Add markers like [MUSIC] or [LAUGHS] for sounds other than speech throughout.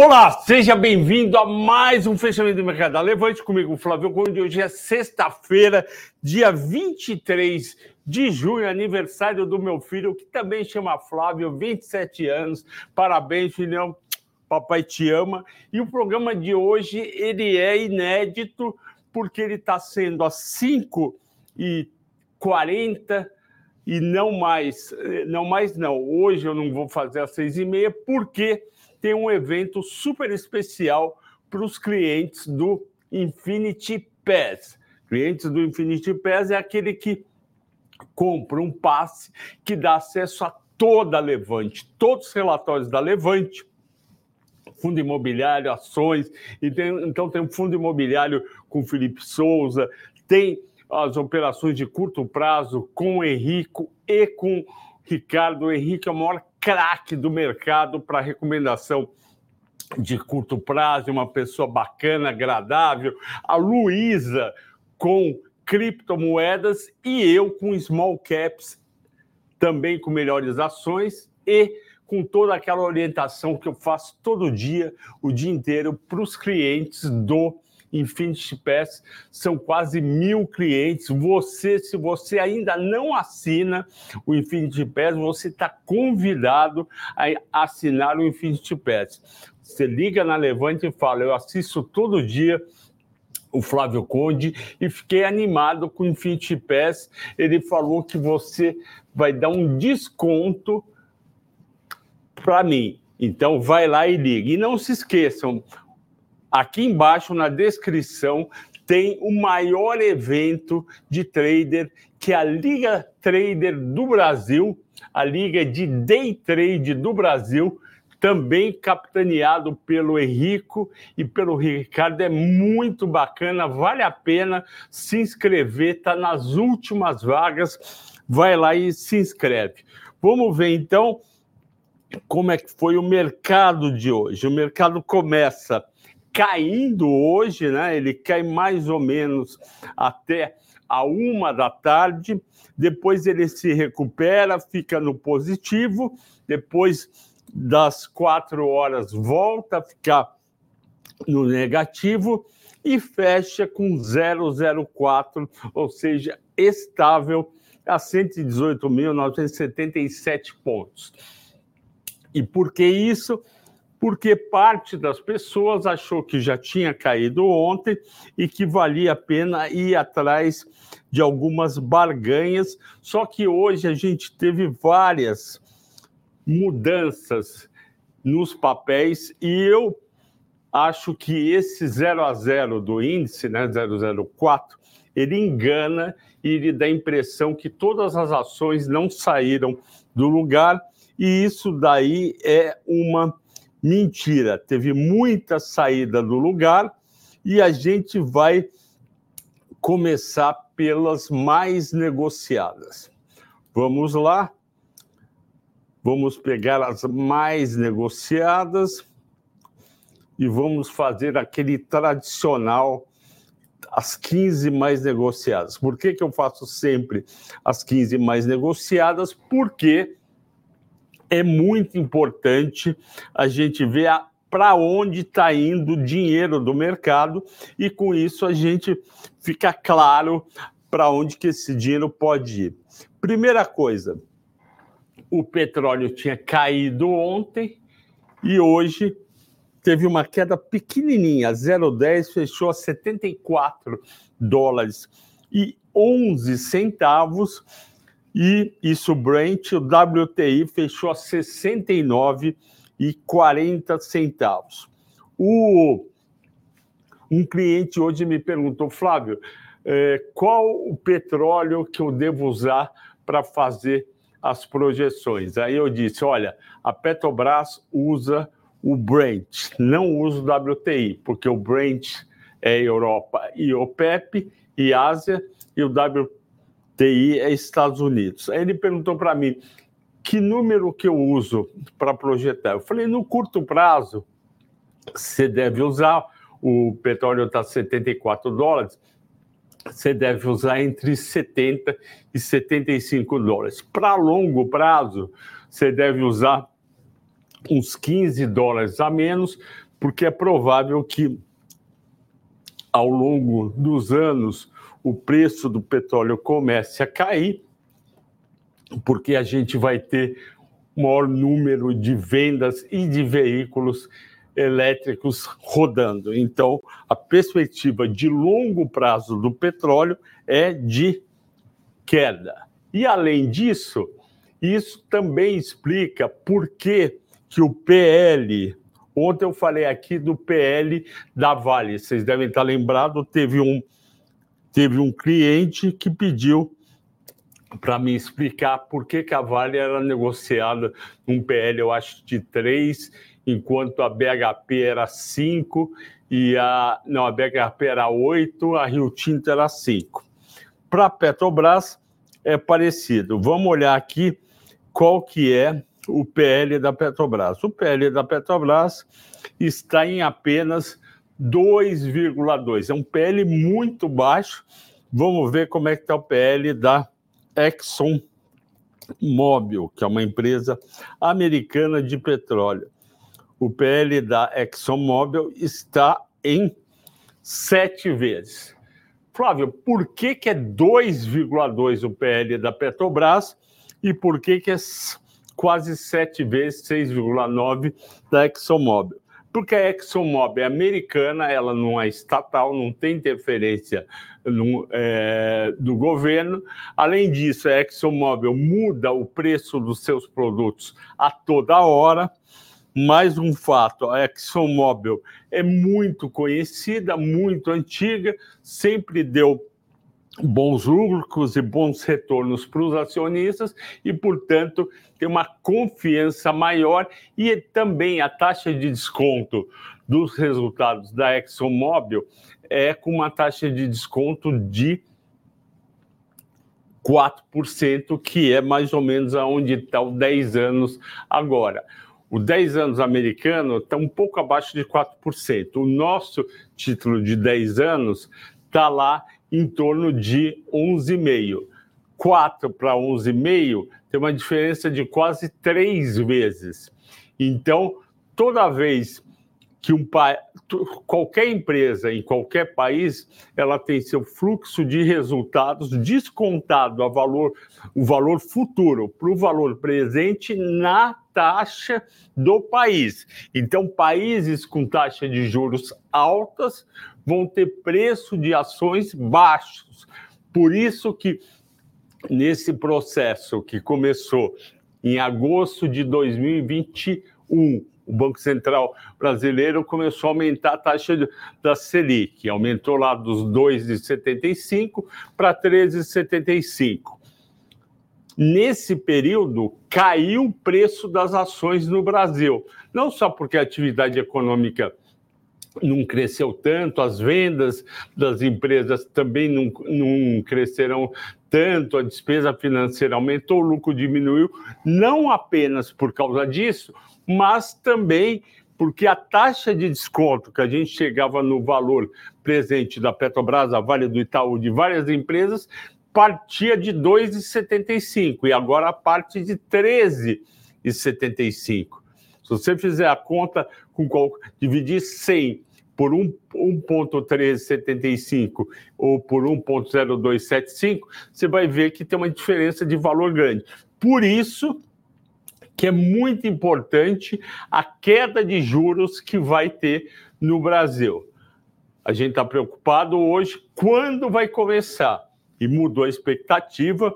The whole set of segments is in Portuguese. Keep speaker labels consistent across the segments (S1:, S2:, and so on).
S1: Olá, seja bem-vindo a mais um fechamento do mercado Levante comigo, Flávio Conde. Hoje é sexta-feira, dia 23 de junho, aniversário do meu filho, que também chama Flávio, 27 anos. Parabéns, filhão. Papai te ama. E o programa de hoje ele é inédito porque ele está sendo às 5 e 40 e não mais, não mais não. Hoje eu não vou fazer às seis e meia porque tem um evento super especial para os clientes do Infinity Pass. Clientes do Infinity Pass é aquele que compra um passe que dá acesso a toda a Levante, todos os relatórios da Levante, fundo imobiliário, ações, e tem, então tem um fundo imobiliário com Felipe Souza, tem as operações de curto prazo com o Henrico e com Ricardo. O Henrique é o maior craque do mercado para recomendação de curto prazo, uma pessoa bacana, agradável. A Luísa com criptomoedas e eu com small caps, também com melhores ações e com toda aquela orientação que eu faço todo dia, o dia inteiro, para os clientes do Infinity Pass, são quase mil clientes. Você, se você ainda não assina o Infinity Pass, você está convidado a assinar o Infinity Pass. Você liga na Levante e fala: Eu assisto todo dia o Flávio Conde e fiquei animado com o Infinity Pass. Ele falou que você vai dar um desconto para mim. Então vai lá e liga. E não se esqueçam, Aqui embaixo na descrição tem o maior evento de trader que é a Liga Trader do Brasil, a Liga de Day Trade do Brasil, também capitaneado pelo Henrico e pelo Ricardo. É muito bacana, vale a pena se inscrever, está nas últimas vagas. Vai lá e se inscreve. Vamos ver então como é que foi o mercado de hoje. O mercado começa caindo hoje, né? Ele cai mais ou menos até a uma da tarde, depois ele se recupera, fica no positivo, depois das quatro horas volta a ficar no negativo e fecha com 0,04, ou seja, estável a 118.977 pontos. E por que isso? Porque parte das pessoas achou que já tinha caído ontem e que valia a pena ir atrás de algumas barganhas. Só que hoje a gente teve várias mudanças nos papéis e eu acho que esse 0 a 0 do índice, né, 004, ele engana e ele dá a impressão que todas as ações não saíram do lugar e isso daí é uma Mentira, teve muita saída do lugar e a gente vai começar pelas mais negociadas. Vamos lá. Vamos pegar as mais negociadas e vamos fazer aquele tradicional as 15 mais negociadas. Por que, que eu faço sempre as 15 mais negociadas? Porque é muito importante a gente ver para onde está indo o dinheiro do mercado e com isso a gente fica claro para onde que esse dinheiro pode ir. Primeira coisa, o petróleo tinha caído ontem e hoje teve uma queda pequenininha, 0,10 fechou a 74 dólares e 11 centavos e isso, Brent, o WTI fechou a 69,40 centavos. O, um cliente hoje me perguntou, Flávio, é, qual o petróleo que eu devo usar para fazer as projeções? Aí eu disse, olha, a Petrobras usa o Brent, não usa o WTI, porque o Brent é Europa e OPEP e Ásia, e o WTI TI é Estados Unidos. Aí ele perguntou para mim que número que eu uso para projetar. Eu falei, no curto prazo, você deve usar, o petróleo está 74 dólares, você deve usar entre 70 e 75 dólares. Para longo prazo, você deve usar uns 15 dólares a menos, porque é provável que ao longo dos anos o preço do petróleo comece a cair, porque a gente vai ter maior número de vendas e de veículos elétricos rodando. Então, a perspectiva de longo prazo do petróleo é de queda. E além disso, isso também explica por que, que o PL. Ontem eu falei aqui do PL da Vale. Vocês devem estar lembrados, teve um, teve um cliente que pediu para me explicar por que, que a Vale era negociada num PL, eu acho, de 3, enquanto a BHP era 5 e a. Não, a BHP era 8, a Rio Tinto era 5. Para a Petrobras é parecido. Vamos olhar aqui qual que é o PL da Petrobras. O PL da Petrobras está em apenas 2,2. É um PL muito baixo. Vamos ver como é que está o PL da Exxon Mobil, que é uma empresa americana de petróleo. O PL da ExxonMobil está em sete vezes. Flávio, por que, que é 2,2 o PL da Petrobras e por que, que é quase sete vezes 6,9 da ExxonMobil? Porque a ExxonMobil é americana, ela não é estatal, não tem interferência no, é, do governo. Além disso, a ExxonMobil muda o preço dos seus produtos a toda hora. Mais um fato: a ExxonMobil é muito conhecida, muito antiga, sempre deu bons lucros e bons retornos para os acionistas e, portanto, tem uma confiança maior e também a taxa de desconto dos resultados da ExxonMobil é com uma taxa de desconto de 4%, que é mais ou menos aonde está o 10 anos agora. O 10 anos americano está um pouco abaixo de 4%. O nosso título de 10 anos está lá em torno de 11,5%. 4 para 11,5 tem uma diferença de quase três vezes. Então, toda vez que um qualquer empresa em qualquer país ela tem seu fluxo de resultados descontado a valor o valor futuro para o valor presente na taxa do país. Então, países com taxa de juros altas vão ter preço de ações baixos. Por isso que nesse processo que começou em agosto de 2021, o Banco Central brasileiro começou a aumentar a taxa da Selic, aumentou lá dos 2,75 para 13,75. Nesse período, caiu o preço das ações no Brasil, não só porque a atividade econômica não cresceu tanto, as vendas das empresas também não, não cresceram tanto, a despesa financeira aumentou, o lucro diminuiu, não apenas por causa disso, mas também porque a taxa de desconto que a gente chegava no valor presente da Petrobras, a Vale do Itaú, de várias empresas, partia de 2,75 e agora parte de 13,75. Se você fizer a conta com qual, dividir 100 por 1,1375 ou por 1,0275, você vai ver que tem uma diferença de valor grande. Por isso que é muito importante a queda de juros que vai ter no Brasil. A gente está preocupado hoje quando vai começar. E mudou a expectativa.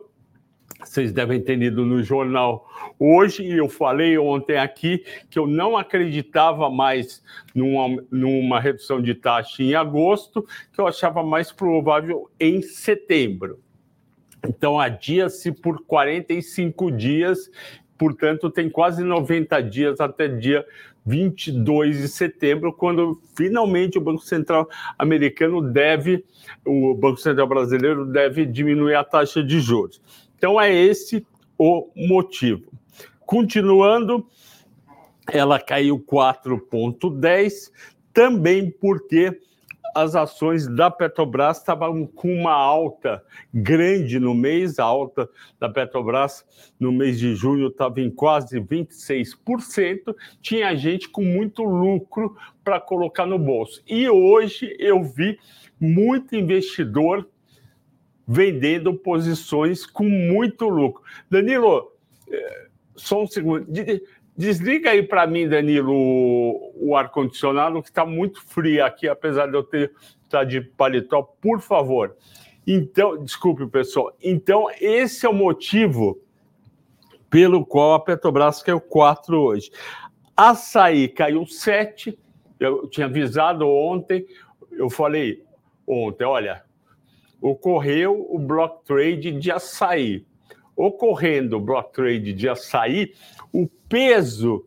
S1: Vocês devem ter lido no jornal hoje, e eu falei ontem aqui que eu não acreditava mais numa, numa redução de taxa em agosto, que eu achava mais provável em setembro. Então, adia-se por 45 dias portanto, tem quase 90 dias até dia 22 de setembro, quando finalmente o Banco Central americano deve, o Banco Central brasileiro deve diminuir a taxa de juros. Então, é esse o motivo. Continuando, ela caiu 4,10, também porque as ações da Petrobras estavam com uma alta grande no mês, a alta da Petrobras no mês de junho estava em quase 26%, tinha gente com muito lucro para colocar no bolso. E hoje eu vi muito investidor vendendo posições com muito lucro. Danilo, eh, só um segundo. Desliga aí para mim, Danilo, o, ar-condicionado, que está muito frio aqui, apesar de eu ter tá de paletó, por favor. Então, desculpe, pessoal. Então, esse é o motivo pelo qual a Petrobras caiu 4 hoje. Açaí caiu 7. Eu tinha avisado ontem, eu falei ontem, olha, ocorreu o block trade de açaí. Ocorrendo o block trade de açaí, o peso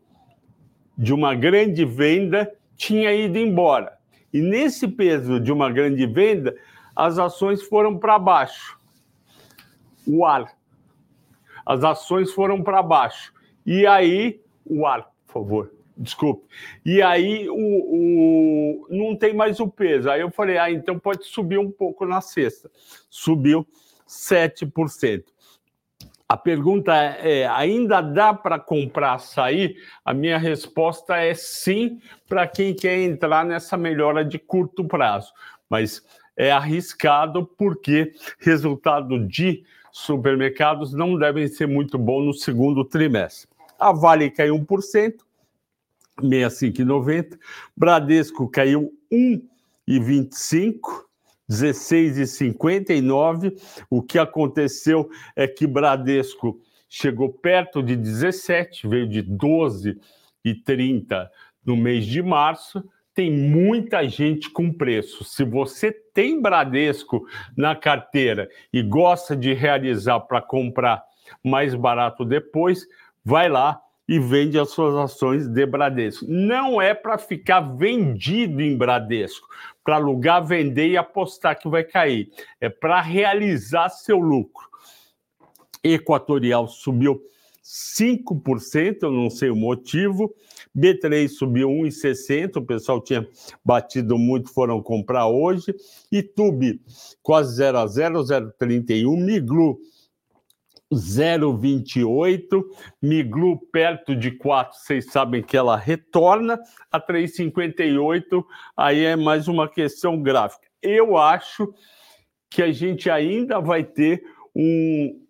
S1: de uma grande venda tinha ido embora. E nesse peso de uma grande venda, as ações foram para baixo. O ar. As ações foram para baixo. E aí, o ar, por favor, desculpe. E aí, o, o, não tem mais o peso. Aí eu falei, ah, então pode subir um pouco na sexta. Subiu 7%. A pergunta é, ainda dá para comprar açaí? A minha resposta é sim, para quem quer entrar nessa melhora de curto prazo. Mas é arriscado porque resultado de supermercados não devem ser muito bom no segundo trimestre. A Vale caiu 1%, 65,90. Bradesco caiu 1,25. 16,59. O que aconteceu é que Bradesco chegou perto de 17, veio de 12,30 no mês de março. Tem muita gente com preço. Se você tem Bradesco na carteira e gosta de realizar para comprar mais barato depois, vai lá e vende as suas ações de Bradesco. Não é para ficar vendido em Bradesco, para alugar, vender e apostar que vai cair. É para realizar seu lucro. Equatorial subiu 5%, eu não sei o motivo. B3 subiu 1,60, o pessoal tinha batido muito, foram comprar hoje. Itube quase 0 a 0, 0,31. Miglu 0,28. Miglu perto de 4, vocês sabem que ela retorna a 3,58. Aí é mais uma questão gráfica. Eu acho que a gente ainda vai ter um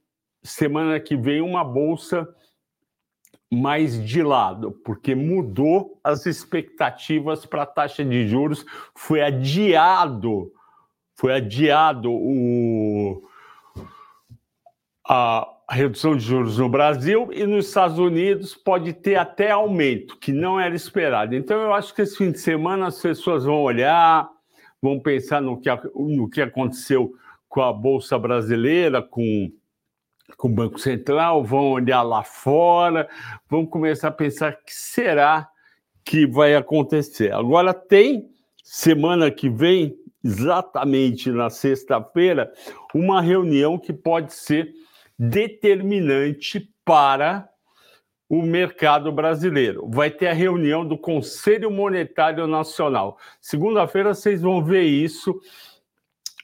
S1: semana que vem uma bolsa mais de lado, porque mudou as expectativas para a taxa de juros, foi adiado, foi adiado o a redução de juros no Brasil e nos Estados Unidos pode ter até aumento, que não era esperado. Então, eu acho que esse fim de semana as pessoas vão olhar, vão pensar no que, no que aconteceu com a Bolsa Brasileira, com, com o Banco Central, vão olhar lá fora, vão começar a pensar o que será que vai acontecer. Agora, tem semana que vem, exatamente na sexta-feira, uma reunião que pode ser determinante para o mercado brasileiro. Vai ter a reunião do Conselho Monetário Nacional. Segunda-feira vocês vão ver isso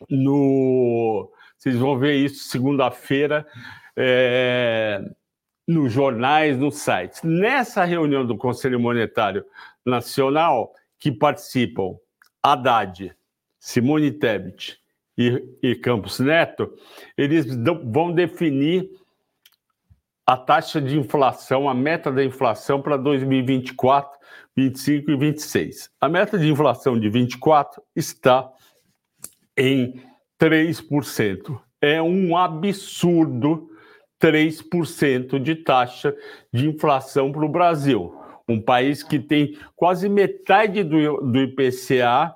S1: no. Vocês vão ver isso segunda-feira é, nos jornais, nos sites. Nessa reunião do Conselho Monetário Nacional, que participam Haddad, Simone Tebet, e, e Campos Neto, eles vão definir a taxa de inflação, a meta da inflação para 2024, 25 e 26. A meta de inflação de 24 está em 3%. É um absurdo 3% de taxa de inflação para o Brasil. Um país que tem quase metade do, do IPCA,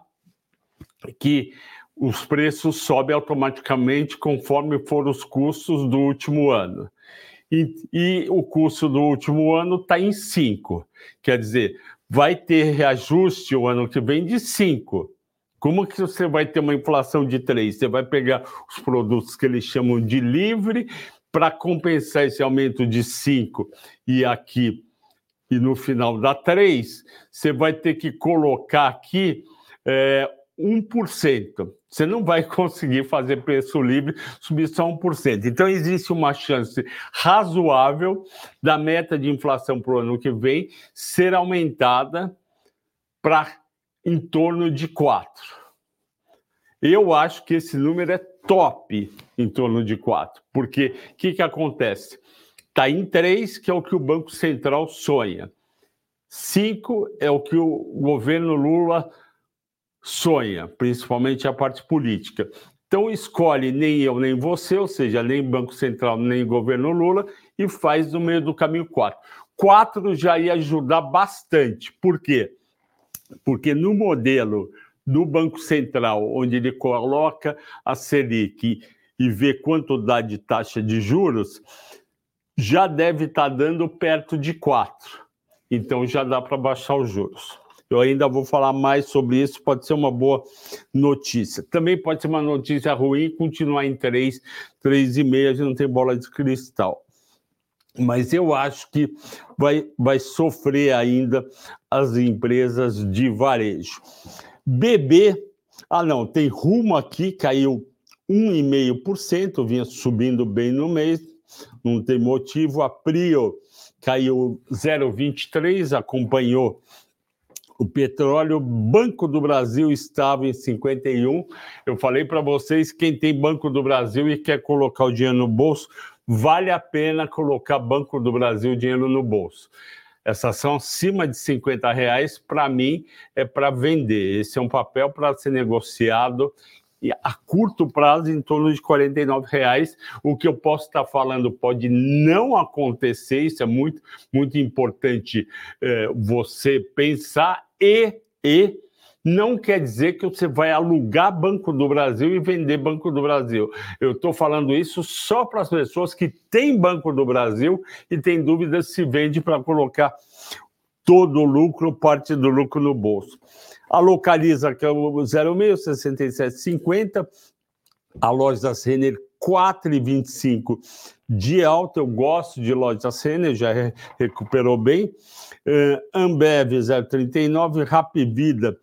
S1: que os preços sobem automaticamente conforme foram os custos do último ano. E, e o custo do último ano está em 5. Quer dizer, vai ter reajuste o ano que vem de 5. Como que você vai ter uma inflação de 3? Você vai pegar os produtos que eles chamam de livre para compensar esse aumento de 5 e aqui e no final dá 3, você vai ter que colocar aqui é, 1%. Você não vai [LAUGHS] conseguir fazer preço livre subir só 1%. Então, existe uma chance razoável da meta de inflação para o ano que vem ser aumentada para em torno de 4%. Eu acho que esse número é top em torno de 4%. Porque o que, que acontece? Está em 3, que é o que o Banco Central sonha. 5 é o que o governo Lula sonha, principalmente a parte política. Então escolhe nem eu nem você, ou seja, nem Banco Central nem governo Lula, e faz no meio do caminho quatro. Quatro já ia ajudar bastante. Por quê? Porque no modelo do Banco Central, onde ele coloca a Selic e vê quanto dá de taxa de juros, já deve estar dando perto de quatro. Então já dá para baixar os juros. Eu ainda vou falar mais sobre isso, pode ser uma boa notícia. Também pode ser uma notícia ruim continuar em 3, 3,5, a gente não tem bola de cristal. Mas eu acho que vai, vai sofrer ainda as empresas de varejo. BB, ah não, tem rumo aqui, caiu 1,5%, vinha subindo bem no mês, não tem motivo. A Prio caiu 0,23, acompanhou o petróleo, Banco do Brasil estava em 51. Eu falei para vocês, quem tem Banco do Brasil e quer colocar o dinheiro no bolso, vale a pena colocar Banco do Brasil dinheiro no bolso. Essa ação acima de 50 reais, para mim, é para vender. Esse é um papel para ser negociado a curto prazo em torno de 49 reais. O que eu posso estar falando pode não acontecer, isso é muito, muito importante é, você pensar e, e não quer dizer que você vai alugar Banco do Brasil e vender Banco do Brasil. Eu estou falando isso só para as pessoas que têm Banco do Brasil e têm dúvidas se vende para colocar todo o lucro, parte do lucro no bolso. A Localiza, que é o 0,6750. A loja da Renner, 4,25 de alta. Eu gosto de loja da Renner, já recuperou bem. Uh, Ambev, 0,39. Rap Vida,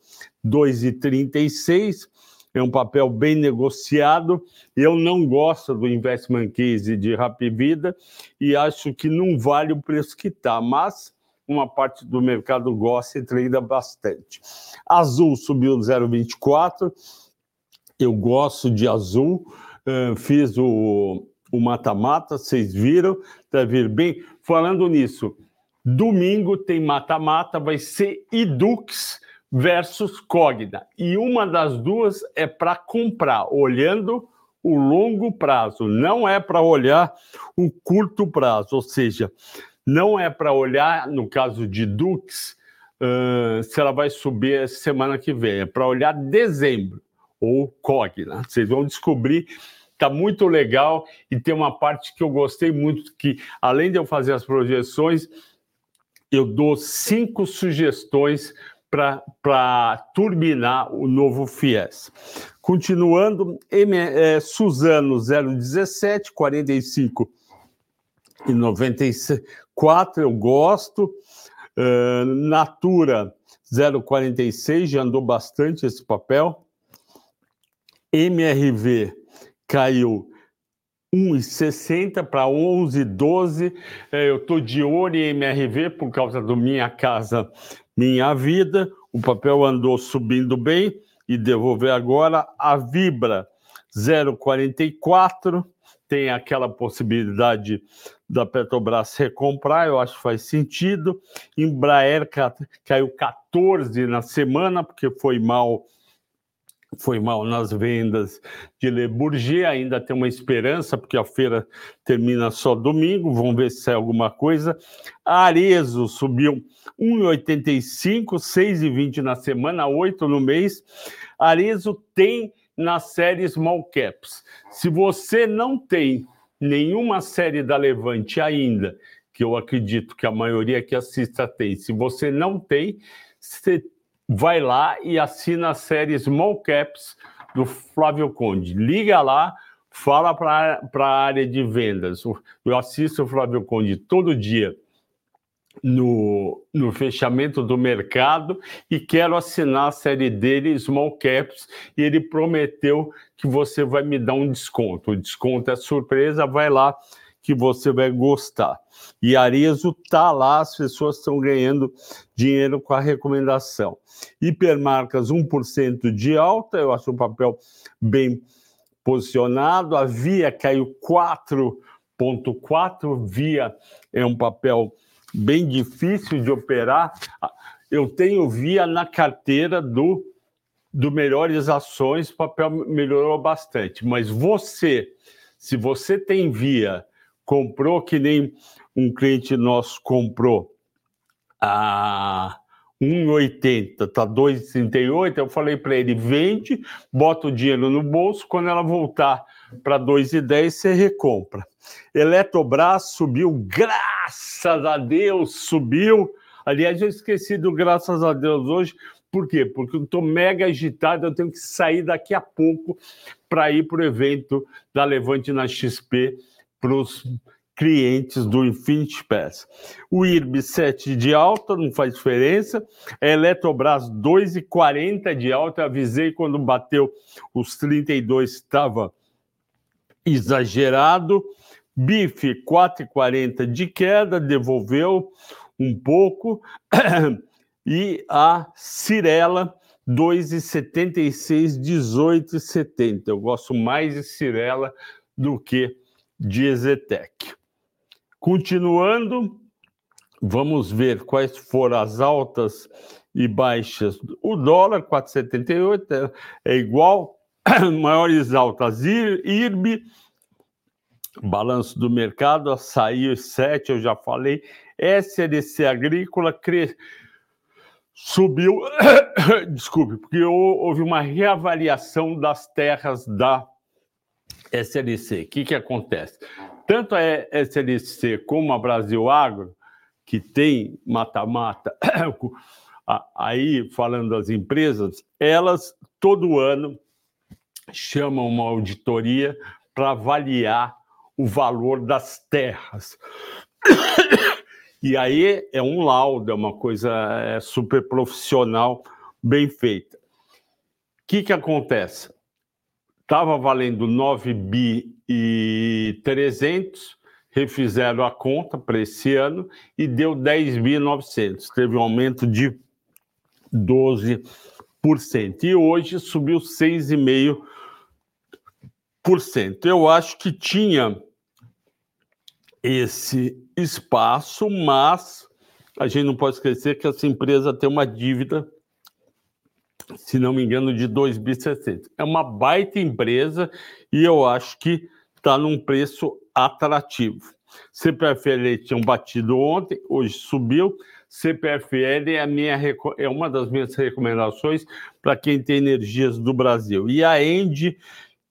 S1: 2,36 é um papel bem negociado. Eu não gosto do investment case de Rapvida e acho que não vale o preço que está, mas uma parte do mercado gosta e treina bastante. Azul subiu 0,24. Eu gosto de azul. Uh, fiz o mata-mata, vocês viram, deve ir bem. Falando nisso, domingo tem mata-mata, vai ser Idux versus Cogna. E uma das duas é para comprar, olhando o longo prazo, não é para olhar o curto prazo, ou seja, não é para olhar, no caso de Dux, uh, se ela vai subir semana que vem, é para olhar dezembro, ou Cogna. Vocês vão descobrir, está muito legal e tem uma parte que eu gostei muito, que além de eu fazer as projeções, eu dou cinco sugestões para turbinar o novo FIES. Continuando, M, é, Suzano 017, 45 e 94, eu gosto. Uh, Natura 046, já andou bastante esse papel. MRV caiu 1,60 para 11,12. É, eu estou de olho em MRV por causa do Minha Casa Minha Vida. O papel andou subindo bem e devolver agora. A Vibra 0,44 tem aquela possibilidade da Petrobras recomprar, eu acho que faz sentido. Embraer caiu 14 na semana, porque foi mal foi mal nas vendas de Le Bourget, ainda tem uma esperança, porque a feira termina só domingo, vamos ver se sai alguma coisa. Arezo subiu 1,85, 6,20 na semana, 8 no mês. Arezo tem na série Small Caps. Se você não tem nenhuma série da Levante ainda, que eu acredito que a maioria que assista tem, se você não tem, você vai lá e assina a série Small Caps do Flávio Conde. Liga lá, fala para a área de vendas. Eu assisto o Flávio Conde todo dia no, no fechamento do mercado e quero assinar a série dele, Small Caps, e ele prometeu que você vai me dar um desconto. O desconto é surpresa, vai lá que você vai gostar. E Arezo tá lá, as pessoas estão ganhando dinheiro com a recomendação. Hipermarcas 1% de alta, eu acho um papel bem posicionado. A Via caiu 4,4, Via é um papel bem difícil de operar. Eu tenho Via na carteira do do Melhores Ações, o papel melhorou bastante. Mas você, se você tem Via comprou que nem um cliente nosso comprou a 1,80, tá 2,38. Eu falei para ele: vende, bota o dinheiro no bolso, quando ela voltar para 2,10, você recompra. Eletrobras subiu, graças a Deus, subiu. Aliás, eu esqueci do graças a Deus hoje. Por quê? Porque eu estou mega agitado, eu tenho que sair daqui a pouco para ir para o evento da Levante na XP para os clientes do Infinity Pass. O IRB 7 de alta, não faz diferença. A Eletrobras 2,40 de alta. Avisei quando bateu os 32, estava exagerado. BIF 4,40 de queda, devolveu um pouco. [CLEARS THROAT] E a Cirela 2,76, 18,70. Eu gosto mais de Cirela do que de Ezetec. Continuando, vamos ver quais foram as altas e baixas. O dólar 4,78 é, é igual, [COUGHS] maiores altas IRB, balanço do mercado, açaí 7, eu já falei, SLC agrícola subiu, [COUGHS] desculpe, porque houve uma reavaliação das terras da SLC. O que, que acontece? Tanto a SLC como a Brasil Agro, que tem mata-mata, [COUGHS] aí falando das empresas, elas todo ano chamam uma auditoria para avaliar o valor das terras. E aí é um laudo, é uma coisa é super profissional, bem feita. O que, que acontece? estava valendo 9 bi e 300, refizeram a conta para esse ano e deu 10 bi 900. Teve um aumento de 12%. E hoje subiu 6,5%. Eu acho que tinha esse espaço, mas a gente não pode esquecer que essa empresa tem uma dívida se não me engano, de 2.700. É uma baita empresa e eu acho que está num preço atrativo. CPFL tinham batido ontem, hoje subiu. CPFL é, a minha, é uma das minhas recomendações para quem tem energias do Brasil. E a End,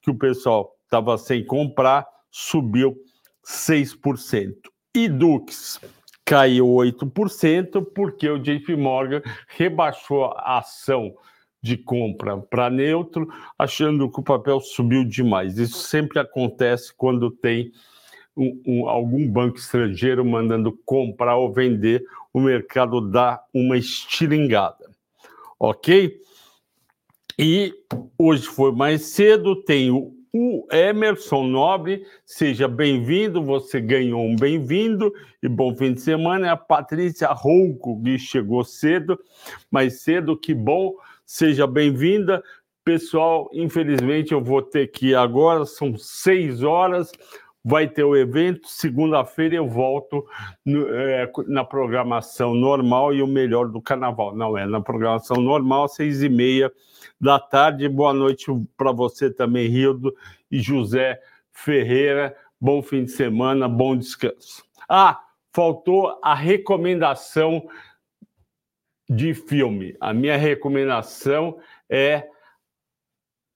S1: que o pessoal estava sem comprar, subiu 6%. E Dux caiu 8%, porque o JP Morgan rebaixou a ação de compra para neutro, achando que o papel subiu demais. Isso sempre acontece quando tem um, um, algum banco estrangeiro mandando comprar ou vender, o mercado dá uma estilingada. Ok? E hoje foi mais cedo, tem o, Emerson Nobre, seja bem-vindo, você ganhou um bem-vindo e bom fim de semana. A Patrícia Rouco, que chegou cedo, mais cedo, que bom seja bem-vinda. Pessoal, infelizmente eu vou ter que ir agora, são seis horas, vai ter o evento. Segunda-feira eu volto no, é, na programação normal e o melhor do carnaval. Não é, na programação normal, seis e meia da tarde. Boa noite para você também, Rildo e José Ferreira. Bom fim de semana, bom descanso. Ah, faltou a recomendação de filme. A minha recomendação é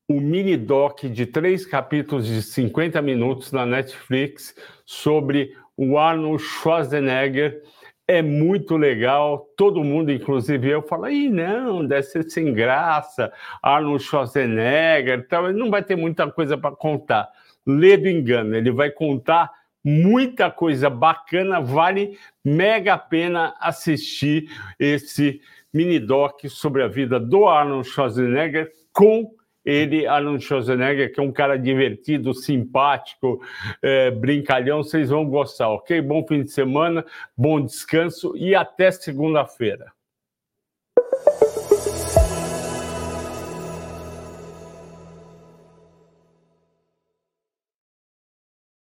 S1: o mini doc de três capítulos de 50 minutos na Netflix sobre o Arnold Schwarzenegger. É muito legal, todo mundo, inclusive eu, fala: Ih, não, deve ser sem graça, Arnold Schwarzenegger, então ele não vai ter muita coisa para contar. Lê do engano, ele vai contar muita coisa bacana, vale mega a pena assistir esse mini doc sobre a vida do Arnold Schwarzenegger com ele, Arnold Schwarzenegger, que é um cara divertido, simpático, é, brincalhão, vocês vão gostar, ok? Bom fim de semana, bom descanso e até segunda-feira.